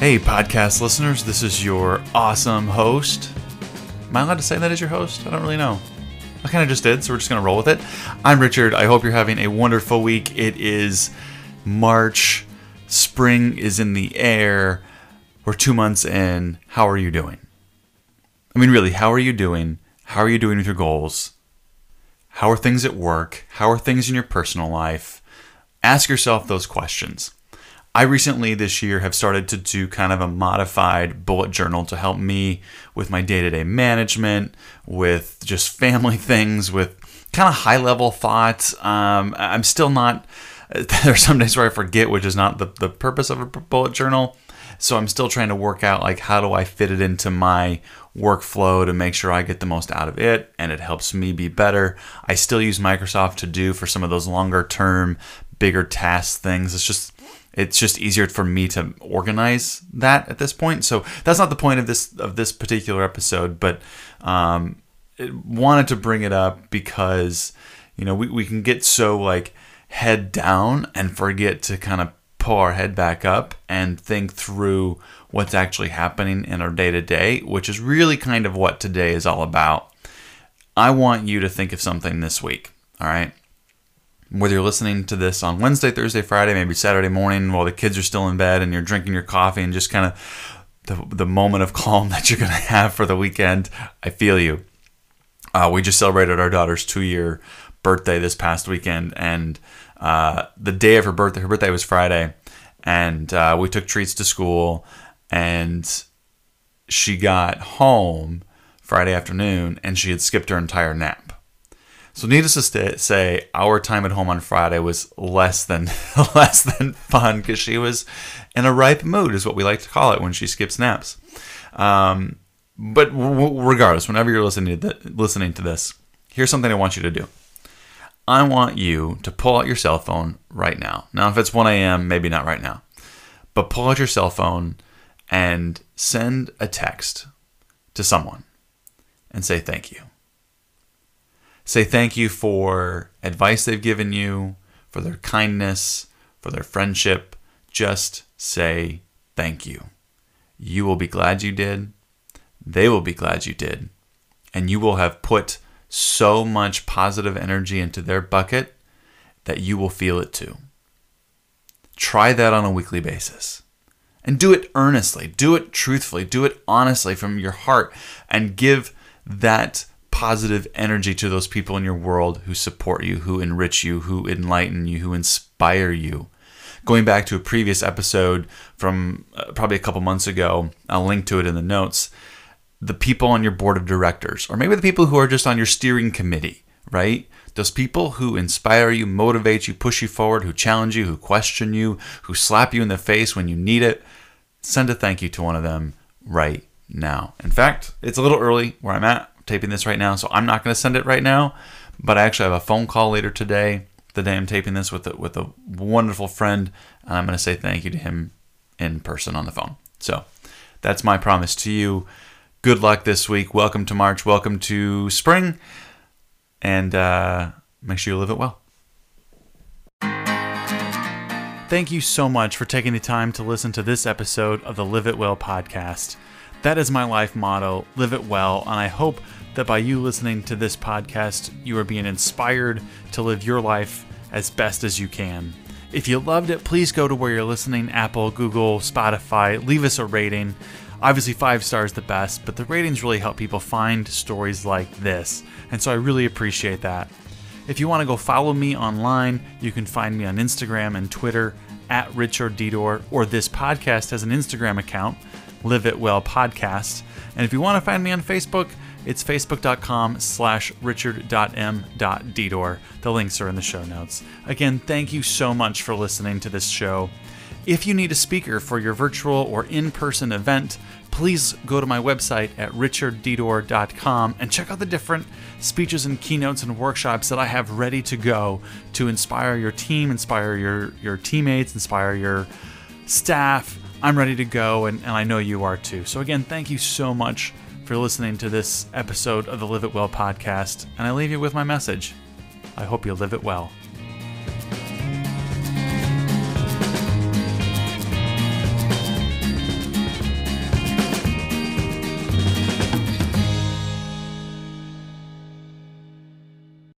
Hey, podcast listeners, this is your awesome host. Am I allowed to say that as your host? I don't really know. I kind of just did, so we're just going to roll with it. I'm Richard. I hope you're having a wonderful week. It is March, spring is in the air. We're two months in. How are you doing? I mean, really, how are you doing? How are you doing with your goals? How are things at work? How are things in your personal life? Ask yourself those questions. I recently this year have started to do kind of a modified bullet journal to help me with my day to day management, with just family things, with kind of high level thoughts. Um, I'm still not, there's some days where I forget, which is not the, the purpose of a bullet journal. So I'm still trying to work out like how do I fit it into my workflow to make sure I get the most out of it and it helps me be better. I still use Microsoft to do for some of those longer term, bigger task things. It's just it's just easier for me to organize that at this point. So that's not the point of this of this particular episode, but um, wanted to bring it up because you know we, we can get so like head down and forget to kind of pull our head back up and think through what's actually happening in our day to day, which is really kind of what today is all about. I want you to think of something this week, all right? Whether you're listening to this on Wednesday, Thursday, Friday, maybe Saturday morning while the kids are still in bed and you're drinking your coffee and just kind of the, the moment of calm that you're going to have for the weekend, I feel you. Uh, we just celebrated our daughter's two year birthday this past weekend, and uh, the day of her birthday, her birthday was Friday, and uh, we took treats to school, and she got home Friday afternoon, and she had skipped her entire nap. So, needless to say, our time at home on Friday was less than less than fun because she was in a ripe mood, is what we like to call it when she skips naps. Um, but w- regardless, whenever you're listening to th- listening to this, here's something I want you to do. I want you to pull out your cell phone right now. Now, if it's 1 a.m., maybe not right now, but pull out your cell phone and send a text to someone and say thank you say thank you for advice they've given you, for their kindness, for their friendship. Just say thank you. You will be glad you did. They will be glad you did. And you will have put so much positive energy into their bucket that you will feel it too. Try that on a weekly basis. And do it earnestly, do it truthfully, do it honestly from your heart, and give that positive energy to those people in your world who support you, who enrich you, who enlighten you, who inspire you. Going back to a previous episode from uh, probably a couple months ago, I'll link to it in the notes. The people on your board of directors, or maybe the people who are just on your steering committee, right? Those people who inspire you, motivate you, push you forward, who challenge you, who question you, who slap you in the face when you need it. Send a thank you to one of them right now. In fact, it's a little early where I'm at taping this right now, so I'm not going to send it right now. But I actually have a phone call later today, the day I'm taping this, with a, with a wonderful friend, and I'm going to say thank you to him in person on the phone. So that's my promise to you. Good luck this week. Welcome to March. Welcome to spring. And uh, make sure you live it well. Thank you so much for taking the time to listen to this episode of the Live It Well podcast. That is my life motto live it well. And I hope that by you listening to this podcast, you are being inspired to live your life as best as you can. If you loved it, please go to where you're listening Apple, Google, Spotify, leave us a rating. Obviously, five stars the best, but the ratings really help people find stories like this. And so I really appreciate that. If you want to go follow me online, you can find me on Instagram and Twitter at Richard Dedor, or this podcast has an Instagram account, Live It Well Podcast. And if you want to find me on Facebook, it's facebook.com slash richard.m.dedor. The links are in the show notes. Again, thank you so much for listening to this show. If you need a speaker for your virtual or in person event, please go to my website at richarddedor.com and check out the different speeches and keynotes and workshops that I have ready to go to inspire your team, inspire your, your teammates, inspire your staff. I'm ready to go, and, and I know you are too. So, again, thank you so much for listening to this episode of the Live It Well podcast, and I leave you with my message. I hope you live it well.